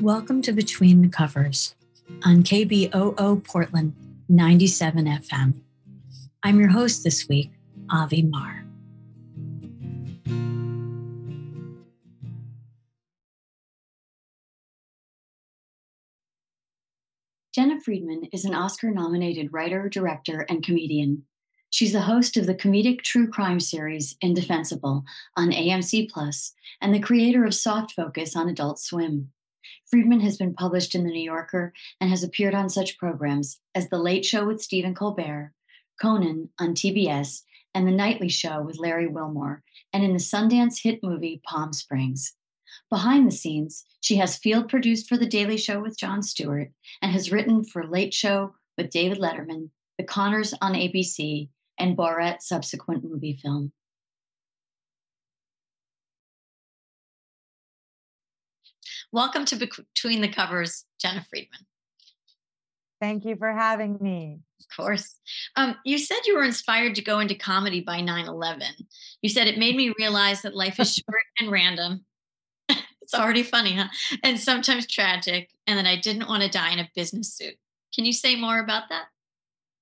Welcome to Between the Covers on KBOO Portland 97 FM. I'm your host this week, Avi Marr. Jena Friedman is an Oscar nominated writer, director, and comedian. She's the host of the comedic true crime series Indefensible on AMC Plus and the creator of Soft Focus on Adult Swim. Friedman has been published in The New Yorker and has appeared on such programs as The Late Show with Stephen Colbert, Conan on TBS, and The Nightly Show with Larry Wilmore, and in the Sundance hit movie Palm Springs. Behind the scenes, she has field produced for The Daily Show with Jon Stewart and has written for Late Show with David Letterman, The Conners on ABC, and Borat subsequent movie film. Welcome to Between the Covers, Jena Friedman. Thank you for having me. Of course. Um, you said you were inspired to go into comedy by 9 11. You said it made me realize that life is short and random. it's already funny, huh? And sometimes tragic, and that I didn't want to die in a business suit. Can you say more about that?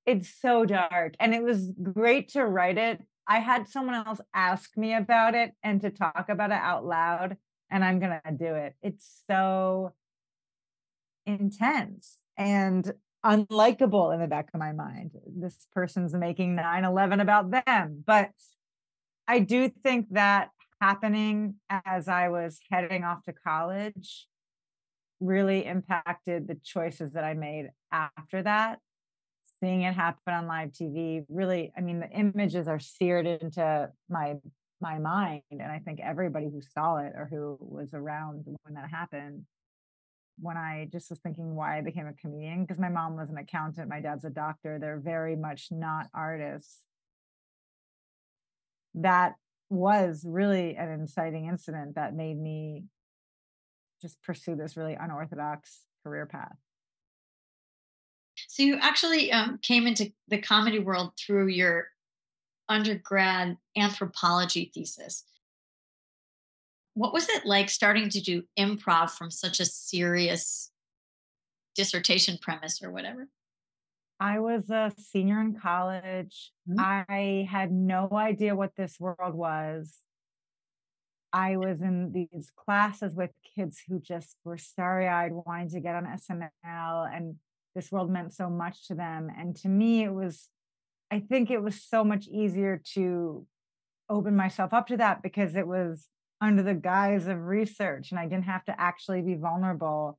it's so dark and it was great to write it i had someone else ask me about it and to talk about it out loud and i'm gonna do it. It's so intense and unlikable in the back of my mind. This person's making 9-11 about them but i do think that happening as i was heading off to college really impacted the choices that i made after that. Seeing it happen on live TV really, I mean, the images are seared into my my mind. And I think everybody who saw it or who was around when that happened, when I just was thinking why I became a comedian, because my mom was an accountant, my dad's a doctor, they're very much not artists. That was really an inciting incident that made me just pursue this really unorthodox career path. So you actually um, came into the comedy world through your undergrad anthropology thesis. What was it like starting to do improv from such a serious dissertation premise or whatever? I was a senior in college. Mm-hmm. I had no idea what this world was. I was in these classes with kids who just were starry eyed, wanting to get on SNL and this world meant so much to them. And to me, it was, I think it was so much easier to open myself up to that because it was under the guise of research and I didn't have to actually be vulnerable.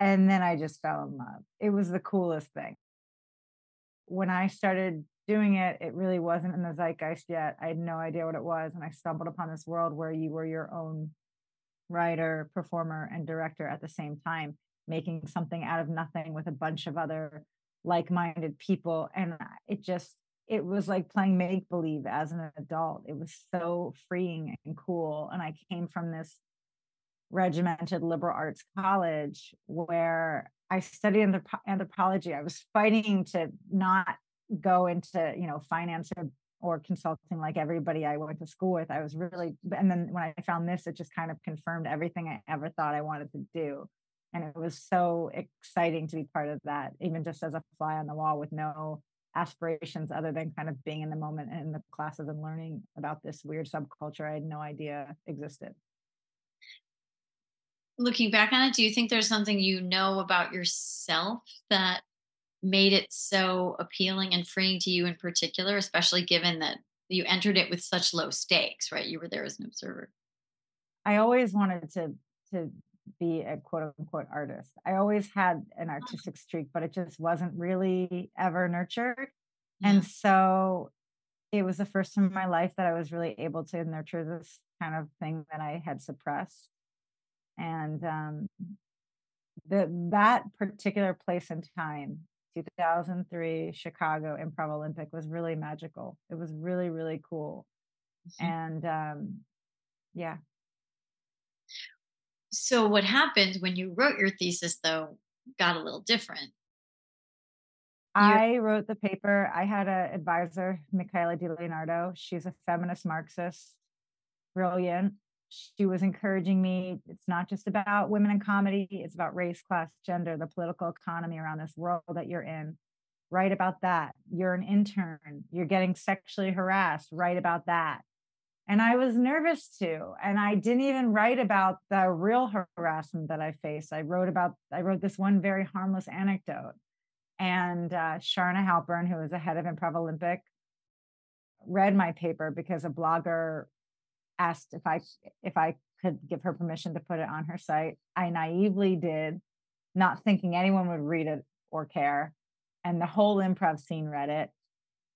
And then I just fell in love. It was the coolest thing. When I started doing it, it really wasn't in the zeitgeist yet. I had no idea what it was. And I stumbled upon this world where you were your own writer, performer, and director at the same time making something out of nothing with a bunch of other like-minded people and it just it was like playing make believe as an adult. It was so freeing and cool and i came from this regimented liberal arts college where i studied anthropology. I was fighting to not go into you know finance or, or consulting like everybody i went to school with. I was really and then when i found this it just kind of confirmed everything i ever thought i wanted to do and it was so exciting to be part of that even just as a fly on the wall with no aspirations other than kind of being in the moment and in the classes and learning about this weird subculture i had no idea existed. Looking back on it do you think there's something you know about yourself that made it so appealing and freeing to you in particular especially given that you entered it with such low stakes right? You were there as an observer. I always wanted to to be a quote unquote artist. I always had an artistic streak, but it just wasn't really ever nurtured. Yeah. And so it was the first time in my life that I was really able to nurture this kind of thing that I had suppressed. And um, the, that particular place and time, 2003 Chicago Improv Olympic, was really magical. It was really, really cool. Mm-hmm. And um, yeah, so what happened when you wrote your thesis though got a little different? I wrote the paper. I had an advisor, Micaela di Leonardo. She's a feminist Marxist, brilliant. she was encouraging me it's not just about women in comedy it's about race class gender the political economy around this world that you're in. Write about that. You're an intern. You're getting sexually harassed. Write about that and i was nervous too and i didn't even write about the real harassment that i faced i wrote about i wrote this one very harmless anecdote and uh, charna halpern who was the head of improv olympic read my paper because a blogger asked if I if I could give her permission to put it on her site. I naively did, not thinking anyone would read it or care. And the whole improv scene read it.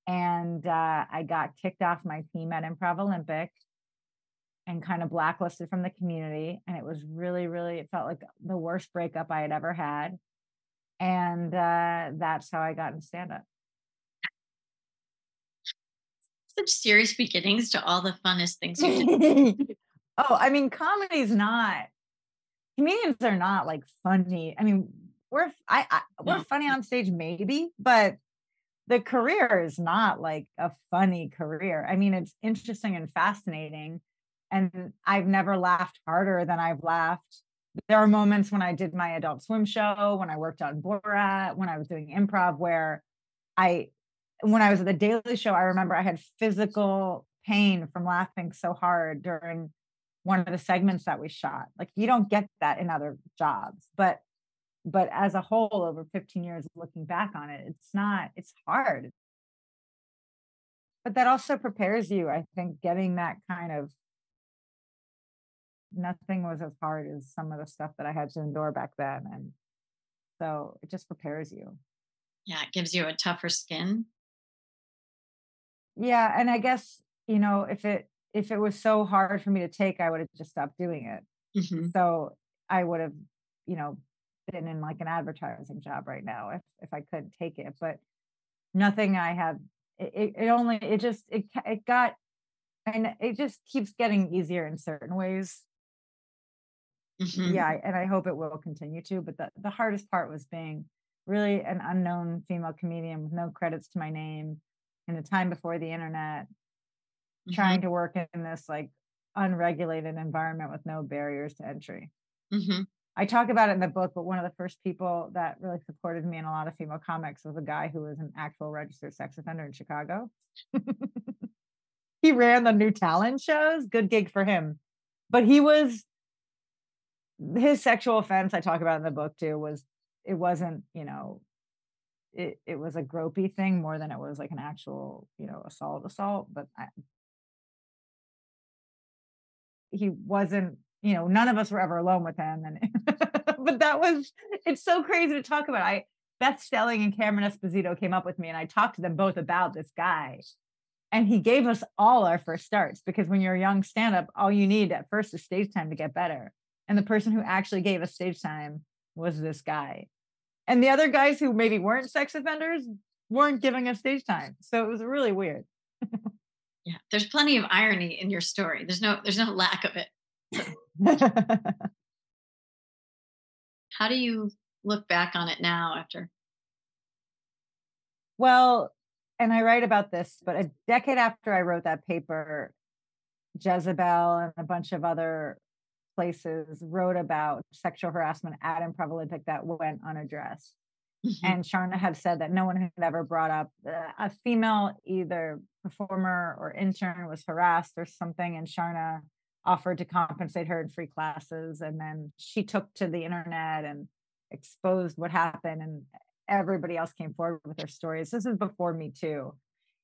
And uh, I got kicked off my team at Improv Olympic and kind of blacklisted from the community. And it was really, really, it felt like the worst breakup I had ever had. And uh, that's how I got in stand up. such serious beginnings to all the funnest things oh, I mean, comedy's not. Comedians are not like funny. I mean, we're I, I we're funny on stage maybe, but the career is not like a funny career. I mean, it's interesting and fascinating. And I've never laughed harder than I've laughed. There are moments when I did my adult swim show, when I worked on Borat, when I was doing improv, where I when I was at the Daily Show, I remember I had physical pain from laughing so hard during one of the segments that we shot. Like you don't get that in other jobs, but but as a whole, over 15 years looking back on it, it's not, it's hard. But that also prepares you, I think, getting that kind of nothing was as hard as some of the stuff that I had to endure back then. And so it just prepares you. Yeah, it gives you a tougher skin yeah and i guess you know if it if it was so hard for me to take i would have just stopped doing it mm-hmm. so i would have you know been in like an advertising job right now if if i could take it but nothing i have it, it only it just it it got and it just keeps getting easier in certain ways mm-hmm. yeah and i hope it will continue to but the, the hardest part was being really an unknown female comedian with no credits to my name in the time before the internet, mm-hmm. trying to work in this like unregulated environment with no barriers to entry. Mm-hmm. I talk about it in the book, but one of the first people that really supported me in a lot of female comics was a guy who was an actual registered sex offender in Chicago. he ran the new talent shows, good gig for him. But he was his sexual offense, I talk about in the book too, was it wasn't, you know, it, it was a gropey thing more than it was like an actual, you know, assault assault. But I, he wasn't, you know, none of us were ever alone with him. And but that was it's so crazy to talk about. I Beth Stelling and Cameron Esposito came up with me and I talked to them both about this guy. And he gave us all our first starts because when you're a young stand-up, all you need at first is stage time to get better. And the person who actually gave us stage time was this guy and the other guys who maybe weren't sex offenders weren't giving us stage time so it was really weird yeah there's plenty of irony in your story there's no there's no lack of it how do you look back on it now after well and i write about this but a decade after i wrote that paper jezebel and a bunch of other places wrote about sexual harassment at Improv Olympic that went unaddressed. Mm-hmm. And Charna had said that no one had ever brought up uh, a female, either performer or intern, was harassed or something. And Charna offered to compensate her in free classes. And then she took to the internet and exposed what happened. And everybody else came forward with their stories. This is before me too.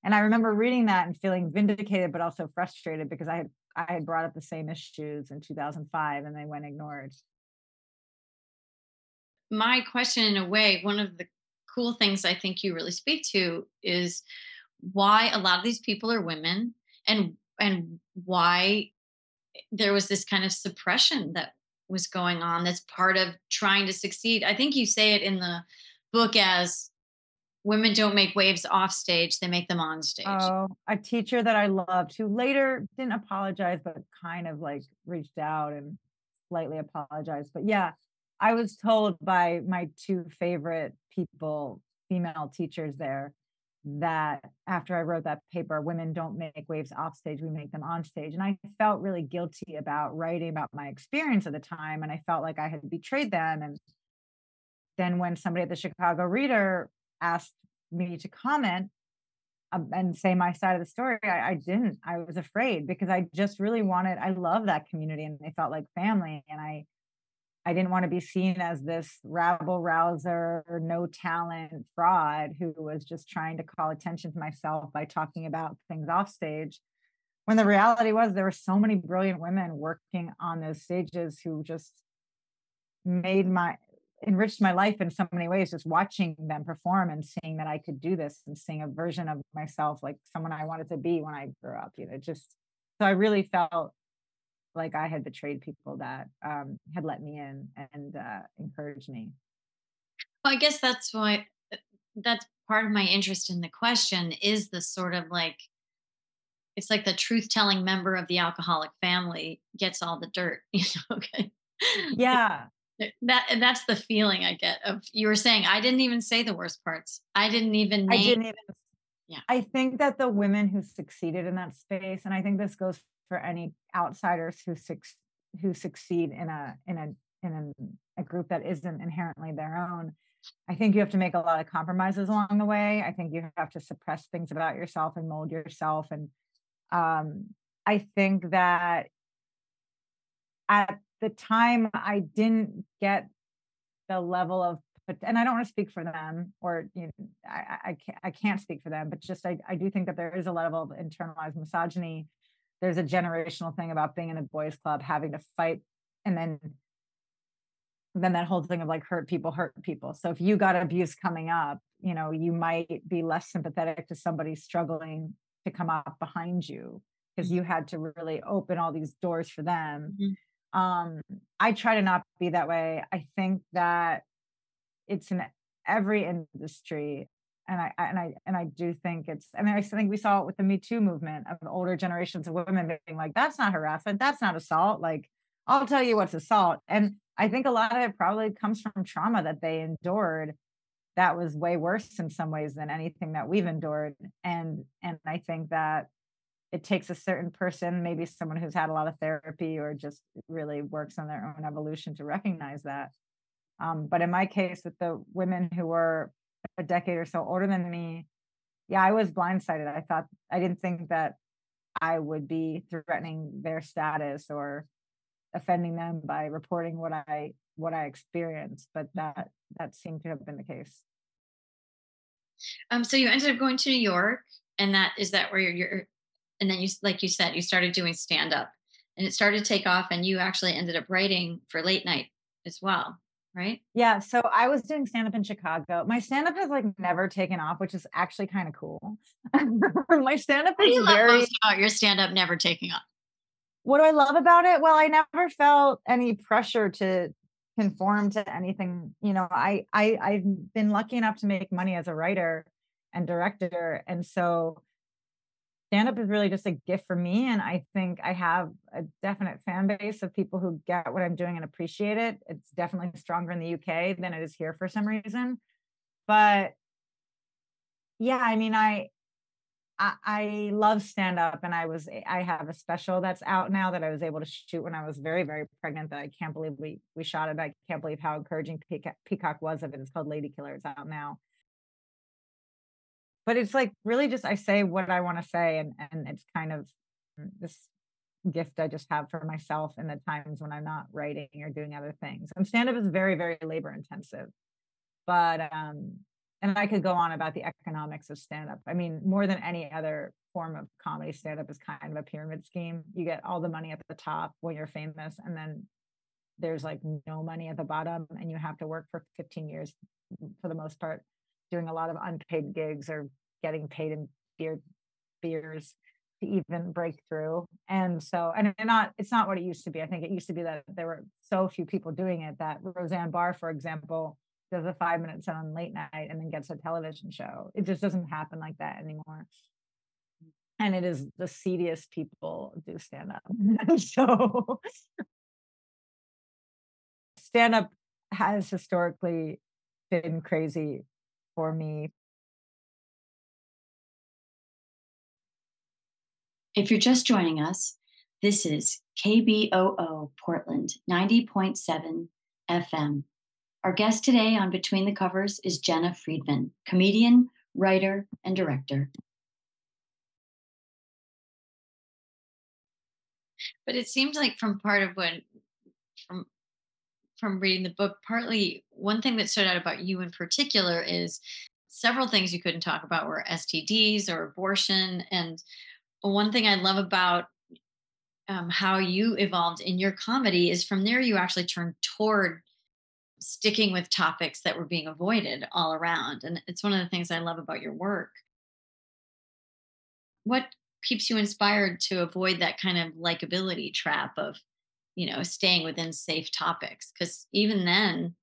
And I remember reading that and feeling vindicated, but also frustrated because I had I had brought up the same issues in 2005 and they went ignored. My question, in a way, one of the cool things I think you really speak to is why a lot of these people are women and and why there was this kind of suppression that was going on that's part of trying to succeed. I think you say it in the book as women don't make waves off stage, they make them on stage. Oh, a teacher that I loved who later didn't apologize, but kind of like reached out and slightly apologized. But yeah, I was told by my two favorite people, female teachers there, that after I wrote that paper, women don't make waves off stage, we make them on stage. And I felt really guilty about writing about my experience at the time. And I felt like I had betrayed them. And then when somebody at the Chicago Reader asked me to comment um, and say my side of the story, I, I didn't. I was afraid because I just really wanted, I love that community and they felt like family. And I, I didn't want to be seen as this rabble rouser, no talent fraud who was just trying to call attention to myself by talking about things off stage. When the reality was, there were so many brilliant women working on those stages who just made my enriched my life in so many ways just watching them perform and seeing that I could do this and seeing a version of myself like someone I wanted to be when I grew up you know just so I really felt like I had betrayed people that um, had let me in and uh, encouraged me. Well, I guess that's why uh, that's part of my interest in the question is the sort of like it's like the truth telling member of the alcoholic family gets all the dirt, you know? Okay. Yeah. That that's the feeling I get of you were saying I didn't even say the worst parts. I didn't even name, I didn't even yeah. I think that the women who succeeded in that space, and I think this goes for any outsiders who who succeed in a in a in a, a group that isn't inherently their own. I think you have to make a lot of compromises along the way. I think you have to suppress things about yourself and mold yourself. And um, i think that at the time i didn't get the level of and I don't want to speak for them or you know I, I can't I can't speak for them but just I, I do think that there is a level of internalized misogyny there's a generational thing about being in a boys club having to fight and then then that whole thing of like hurt people hurt people. So if you got abuse coming up you know you might be less sympathetic to somebody struggling to come up behind you because you had to really open all these doors for them. Mm-hmm. um i try to not be that way. I think that it's in every industry and I and I and I do think it's. I mean, I think we saw it with the Me Too movement of older generations of women being like, "That's not harassment. That's not assault." Like, I'll tell you what's assault. And I think a lot of it probably comes from trauma that they endured. That was way worse in some ways than anything that we've endured. And and I think that it takes a certain person, maybe someone who's had a lot of therapy or just really works on their own evolution to recognize that. Um, but in my case, with the women who were a decade or so older than me, yeah, I was blindsided. I thought I didn't think that I would be threatening their status or offending them by reporting what I what I experienced, but that that seemed to have been the case. Um, so you ended up going to New York, and that is that where you're, you're and then you like you said you started doing stand up, and it started to take off, and you actually ended up writing for late night as well right? Yeah. So I was doing stand up in Chicago. My stand up has like never taken off, which is actually kind of cool. my stand up is you very. about your stand up never taking off? What do I love about it? Well, I never felt any pressure to conform to anything. You know, I I I've been lucky enough to make money as a writer and director, and so stand up is really just a gift for me. And I think I have a definite fan base of people who get what I'm doing and appreciate it. It's definitely stronger in the UK than it is here for some reason. But yeah, I mean, I, I, I love stand up and I was I have a special that's out now that I was able to shoot when I was very very pregnant that I can't believe we we shot it I can't believe how encouraging Peacock, Peacock was of it it's called Lady Killer it's out now but it's like really just I say what I want to say and and it's kind of this gift I just have for myself in the times when I'm not writing or doing other things. And stand up is very very labor intensive. But um and I could go on about the economics of stand up. I mean, more than any other form of comedy, stand up is kind of a pyramid scheme. You get all the money at the top when you're famous and then there's like no money at the bottom and you have to work for 15 years for the most part doing a lot of unpaid gigs or getting paid in beer beers to even break through. And so, and not, it's not what it used to be. I think it used to be that there were so few people doing it that Roseanne Barr, for example, does a five minute set on late night and then gets a television show. It just doesn't happen like that anymore. And it is the seediest people do stand up. so stand up has historically been crazy for me. If you're just joining us, this is KBOO Portland 90.7 FM. Our guest today on Between the Covers is Jena Friedman, comedian, writer, and director. But it seemed like from part of when from from reading the book, partly one thing that stood out about you in particular is several things you couldn't talk about were STDs or abortion. And one thing I love about um, how you evolved in your comedy is from there you actually turned toward sticking with topics that were being avoided all around. And it's one of the things I love about your work. What keeps you inspired to avoid that kind of likability trap of, you know, staying within safe topics? Because even then,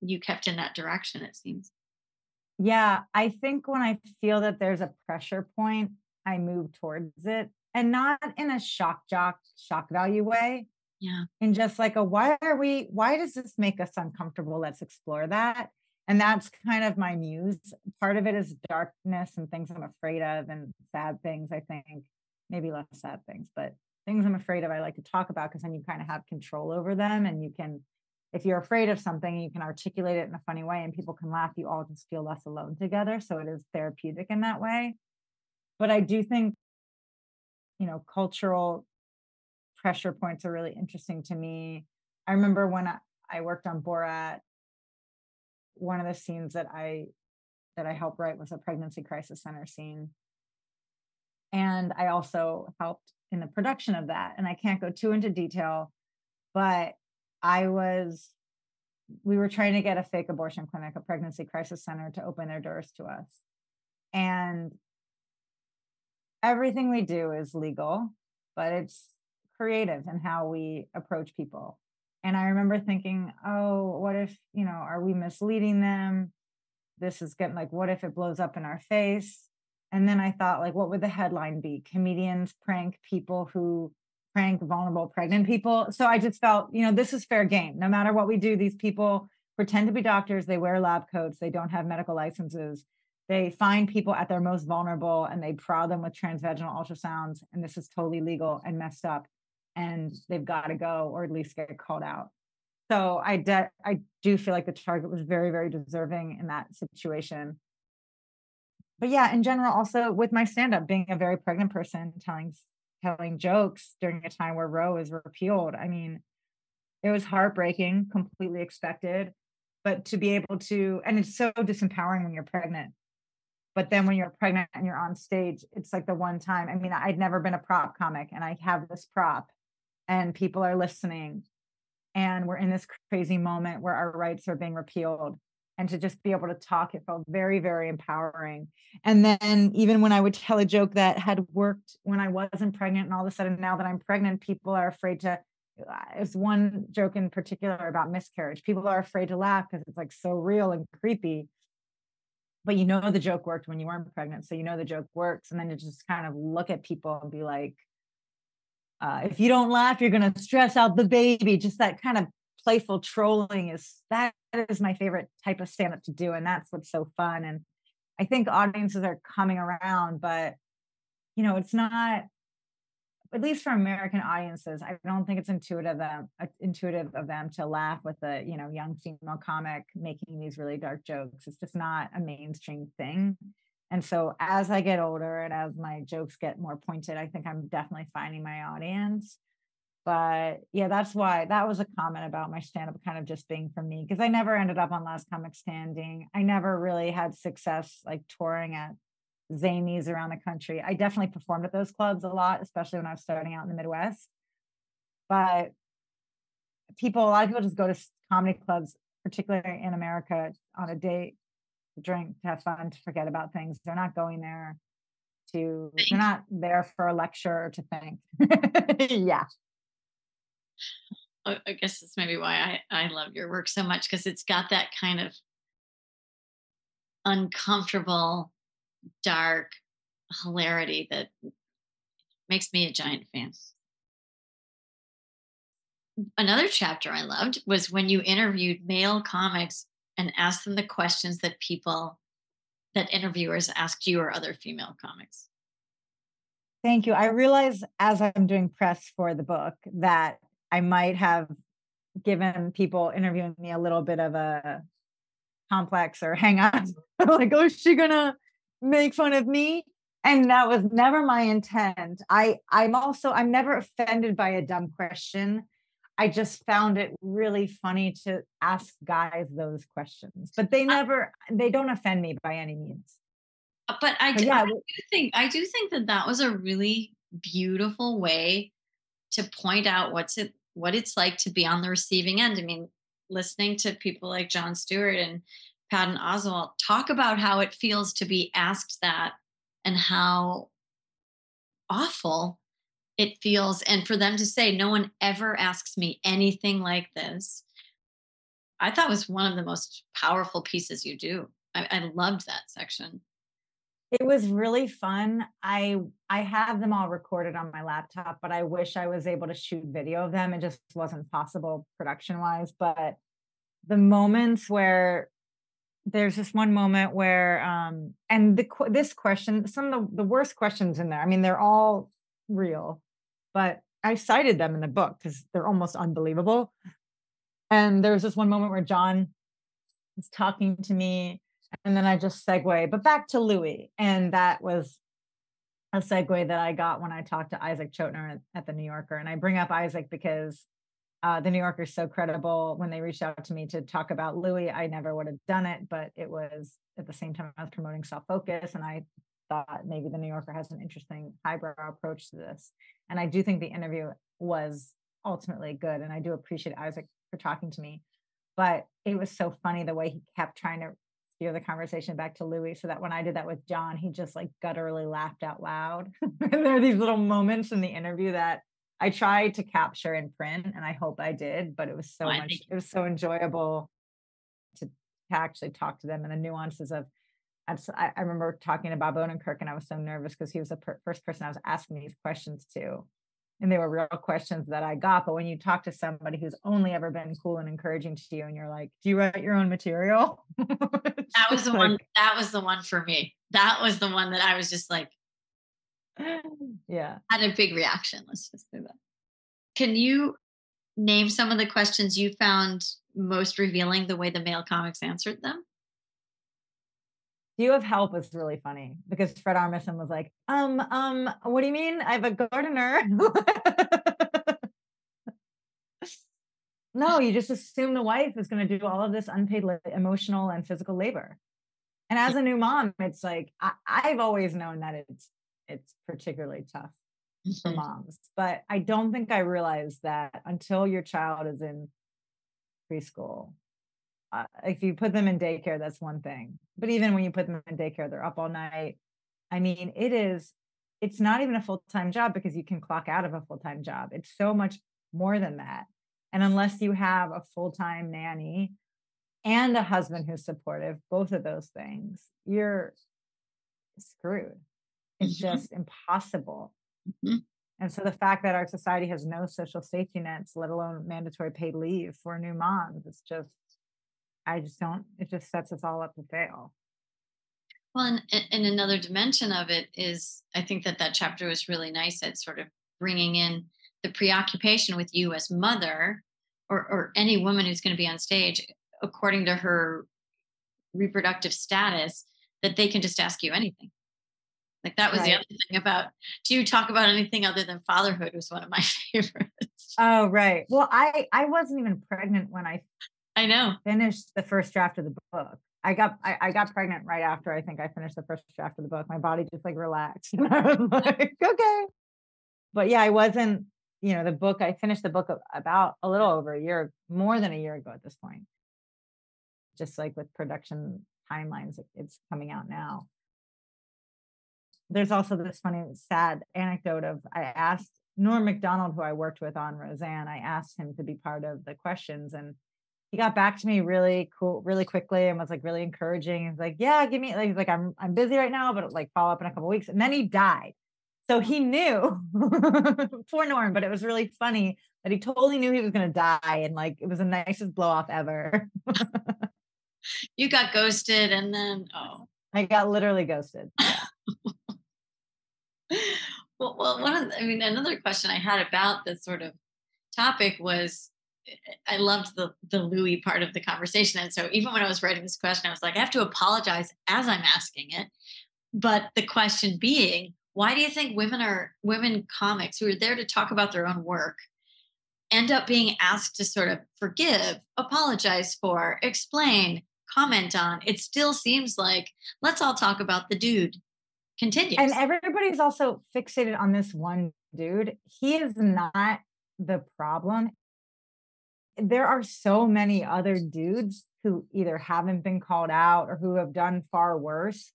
you kept in that direction, it seems. Yeah, I think when I feel that there's a pressure point, I move towards it and not in a shock jock, shock value way, yeah. And just like a why are we, why does this make us uncomfortable? Let's explore that. And that's kind of my muse. Part of it is darkness and things I'm afraid of and sad things, I think. Maybe less sad things, but things I'm afraid of, I like to talk about because then you kind of have control over them and you can, if you're afraid of something, you can articulate it in a funny way and people can laugh. You all just feel less alone together. So it is therapeutic in that way. But I do think, you know, cultural pressure points are really interesting to me. I remember when I, I worked on Borat, one of the scenes that I that I helped write was a pregnancy crisis center scene. And I also helped in the production of that. And I can't go too into detail, but I was we were trying to get a fake abortion clinic, a pregnancy crisis center to open their doors to us. And everything we do is legal, but it's creative in how we approach people. And I remember thinking, oh, what if, you know, are we misleading them? This is getting like, what if it blows up in our face? And then I thought, like, what would the headline be? Comedians prank people who prank vulnerable pregnant people. So I just felt, you know, this is fair game. No matter what we do, these people pretend to be doctors, they wear lab coats, they don't have medical licenses. They find people at their most vulnerable and they prod them with transvaginal ultrasounds. And this is totally legal and messed up and they've got to go or at least get called out. So I de- I do feel like the target was very very deserving in that situation. But yeah, in general, also with my stand up, being a very pregnant person, telling telling jokes during a time where Roe is repealed. I mean, it was heartbreaking, completely expected, but to be able to, and it's so disempowering when you're pregnant. But then when you're pregnant and you're on stage, it's like the one time. I mean, I'd never been a prop comic, and I have this prop, and people are listening and we're in this crazy moment where our rights are being repealed and to just be able to talk it felt very very empowering. And then even when i would tell a joke that had worked when i wasn't pregnant and all of a sudden now that i'm pregnant people are afraid to uh, it's one joke in particular about miscarriage. People are afraid to laugh because it's like so real and creepy. But you know the joke worked when you weren't pregnant so you know the joke works. And then you just kind of look at people and be like uh, if you don't laugh, you're going to stress out the baby. Just that kind of playful trolling is that is my favorite type of stand up to do. And that's what's so fun. And I think audiences are coming around, but you know, it's not, at least for American audiences, I don't think it's intuitive uh, intuitive of them to laugh with a you know young female comic making these really dark jokes. It's just not a mainstream thing. And so as I get older and as my jokes get more pointed, I think I'm definitely finding my audience. But yeah, that's why that was a comment about my stand up kind of just being for me because I never ended up on Last Comic Standing. I never really had success like touring at Zanies around the country. I definitely performed at those clubs a lot, especially when I was starting out in the Midwest. But people, a lot of people just go to comedy clubs, particularly in America, on a date to drink, to have fun, to forget about things. They're not going there to, they're not there for a lecture or to think. yeah. I guess that's maybe why I, I love your work so much because it's got that kind of uncomfortable, dark hilarity that makes me a giant fan. Another chapter I loved was when you interviewed male comics and asked them the questions that people that interviewers asked you or other female comics Thank you. I realize as I'm doing press for the book that I might have given people interviewing me a little bit of a complex or hang on like oh is she gonna make fun of me? And that was never my intent. I i'm also i'm never offended by a dumb question. I just found it really funny to ask guys those questions but they never they don't offend me by any means. Uh, but i, do, yeah, I do think i do think that that was a really beautiful way to point out what's it what it's like to be on the receiving end i mean listening to people like Jon Stewart and patton oswalt talk about how it feels to be asked that and how awful it feels. And for them to say, no one ever asks me anything like this, I thought was one of the most powerful pieces you do. I, I loved that section. It was really fun. I I have them all recorded on my laptop, but I wish I was able to shoot video of them. It just wasn't possible production wise. But the moments where there's this one moment where um and the this question some of the, the worst questions in there i mean they're all real but i cited them in the book because they're almost unbelievable and there was this one moment where jon was talking to me and then i just segue but back to louis and that was a segue that i got when i talked to isaac chotiner at, at the new yorker and i bring up isaac because uh, the New Yorker is so credible. When they reached out to me to talk about Louis, I never would have done it, but it was at the same time I was promoting Soft Focus, and I thought maybe the New Yorker has an interesting highbrow approach to this. And I do think the interview was ultimately good, and I do appreciate Isaac for talking to me. But it was so funny the way he kept trying to steer the conversation back to Louis, so that when I did that with Jon, he just like gutturally laughed out loud. and there are these little moments in the interview that I tried to capture in print and I hope I did, but it was so oh, much, it was so enjoyable to, to actually talk to them and the nuances of, I, I remember talking to Bob Odenkirk and I was so nervous because he was the per- first person I was asking these questions to. And they were real questions that I got. But when you talk to somebody who's only ever been cool and encouraging to you and you're like, do you write your own material? that was the like, one, that was the one for me. That was the one that I was just like, yeah. Had a big reaction. Let's just do that. Can you name some of the questions you found most revealing the way the male comics answered them? Do you have help was really funny because Fred Armisen was like, um, um, what do you mean? I have a gardener. no, you just assume the wife is going to do all of this unpaid emotional and physical labor. And as a new mom, it's like I, have always known that it's it's particularly tough mm-hmm. for moms. But I don't think I realized that until your child is in preschool. Uh, if you put them in daycare, that's one thing. But even when you put them in daycare, they're up all night. I mean, it is, it's not even a full time job because you can clock out of a full time job. It's so much more than that. And unless you have a full time nanny and a husband who's supportive, both of those things, you're screwed. It's mm-hmm. just impossible. Mm-hmm. And so the fact that our society has no social safety nets, let alone mandatory paid leave for new moms, it's just, I just don't, it just sets us all up to fail. Well, and, and another dimension of it is, I think that that chapter was really nice at sort of bringing in the preoccupation with you as mother or, or any woman who's going to be on stage according to her reproductive status that they can just ask you anything like that was right. the other thing about do you talk about anything other than fatherhood was one of my favorites. Oh, right. Well, I I wasn't even pregnant when I I know finished the first draft of the book. I got I, I got pregnant right after I think I finished the first draft of the book. My body just like relaxed. And I was like, okay. But yeah, I wasn't, you know, the book, I finished the book about a little over a year, more than a year ago at this point. Just like with production timelines, it's coming out now there's also this funny, sad anecdote of I asked Norm Macdonald, who I worked with on Roseanne, I asked him to be part of the questions and he got back to me really cool, really quickly and was like really encouraging. He's like, yeah, give me like, he's like, I'm, I'm busy right now, but like follow up in a couple weeks. And then he died. So he knew poor Norm, but it was really funny that he totally knew he was going to die. And like, it was the nicest blow off ever. you got ghosted and then, oh, I got literally ghosted. Yeah. Well, well, one of the, I mean, another question I had about this sort of topic was I loved the the Louis part of the conversation. And so even when I was writing this question, I was like, I have to apologize as I'm asking it. But the question being, why do you think women are women comics who are there to talk about their own work end up being asked to sort of forgive, apologize for, explain, comment on? It still seems like let's all talk about the dude. Continues. And everybody's also fixated on this one dude. He is not the problem there are so many other dudes who either haven't been called out or who have done far worse.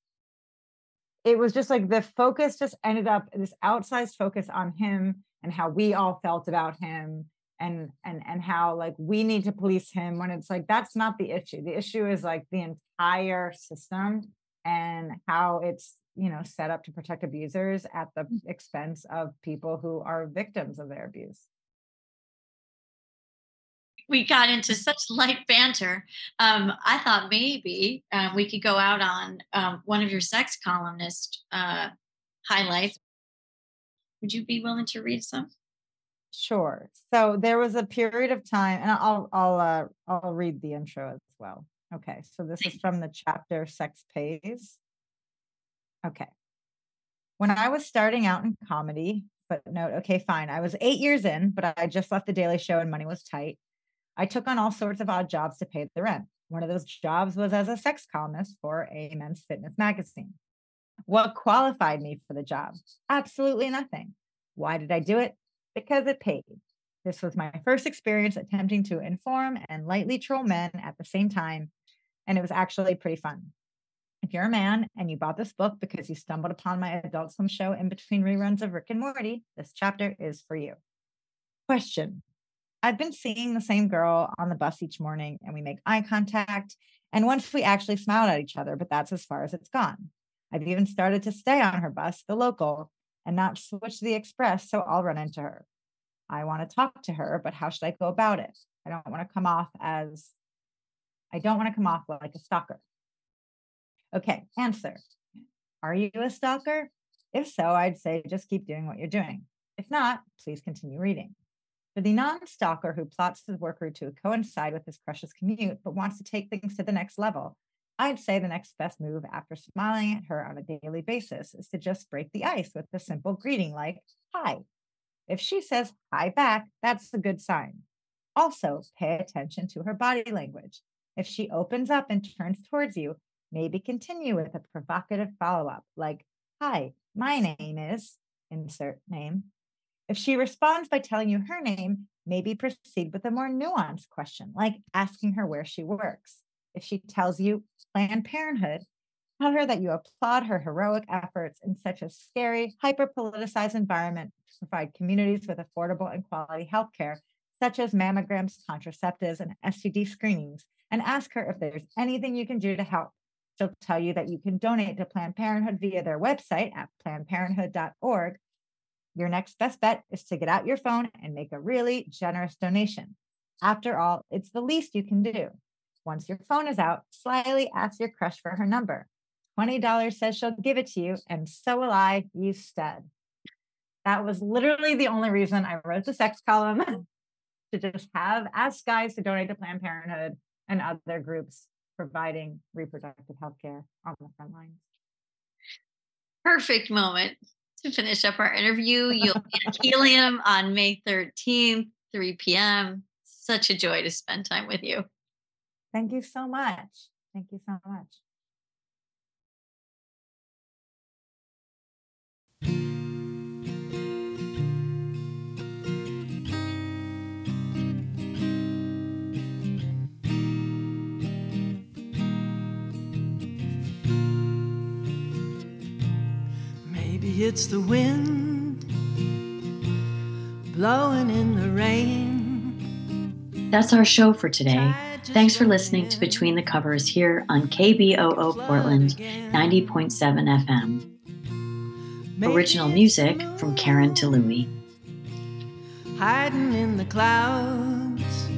It was just like the focus just ended up this outsized focus on him and how we all felt about him and and and how like we need to police him when it's like that's not the issue. The issue is like the entire system and how it's you know set up to protect abusers at the mm. expense of people who are victims of their abuse we got into such light banter. Um, I thought maybe uh, we could go out on um, one of your sex columnist uh, highlights. Would you be willing to read some? Sure. So there was a period of time, and I'll I'll uh, I'll read the intro as well. Okay. So this is from the chapter "Sex Pays." Okay. When I was starting out in comedy, footnote. Okay, fine. I was eight years in, but I just left the Daily Show and money was tight. I took on all sorts of odd jobs to pay the rent. One of those jobs was as a sex columnist for a men's fitness magazine. What qualified me for the job? Absolutely nothing. Why did I do it? Because it paid. This was my first experience attempting to inform and lightly troll men at the same time, and it was actually pretty fun. If you're a man and you bought this book because you stumbled upon my Adult Swim show in between reruns of Rick and Morty, this chapter is for you. Question I've been seeing the same girl on the bus each morning and we make eye contact. And once we actually smiled at each other, but that's as far as it's gone. I've even started to stay on her bus, the local, and not switch to the express. So I'll run into her. I want to talk to her, but how should I go about it? I don't want to come off as, I don't want to come off like a stalker. Okay, answer. Are you a stalker? If so, I'd say just keep doing what you're doing. If not, please continue reading. For the non stalker who plots his work to coincide with his crush's commute, but wants to take things to the next level, I'd say the next best move after smiling at her on a daily basis is to just break the ice with a simple greeting like, Hi. If she says hi back, that's a good sign. Also, pay attention to her body language. If she opens up and turns towards you, maybe continue with a provocative follow up like, Hi, my name is, insert name, if she responds by telling you her name, maybe proceed with a more nuanced question, like asking her where she works. If she tells you Planned Parenthood, tell her that you applaud her heroic efforts in such a scary, hyper politicized environment to provide communities with affordable and quality healthcare, such as mammograms, contraceptives, and STD screenings, and ask her if there's anything you can do to help. She'll tell you that you can donate to Planned Parenthood via their website at plannedparenthood.org your next best bet is to get out your phone and make a really generous donation. After all, it's the least you can do. Once your phone is out, slyly ask your crush for her number. $20 says she'll give it to you, and so will I, you stud. That was literally the only reason I wrote the sex column to just have ask guys to donate to Planned Parenthood and other groups providing reproductive health care on the front lines. Perfect moment to finish up our interview. You'll be at Helium on May 13th, 3 p.m. Such a joy to spend time with you. Thank you so much. Thank you so much. It's the wind blowing in the rain. That's our show for today. Thanks for listening to Between the Covers here on KBOO Portland 90.7 FM. Original music from Karen to Louie. Hiding in the clouds,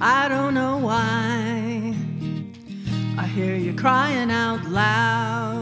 I don't know why. I hear you crying out loud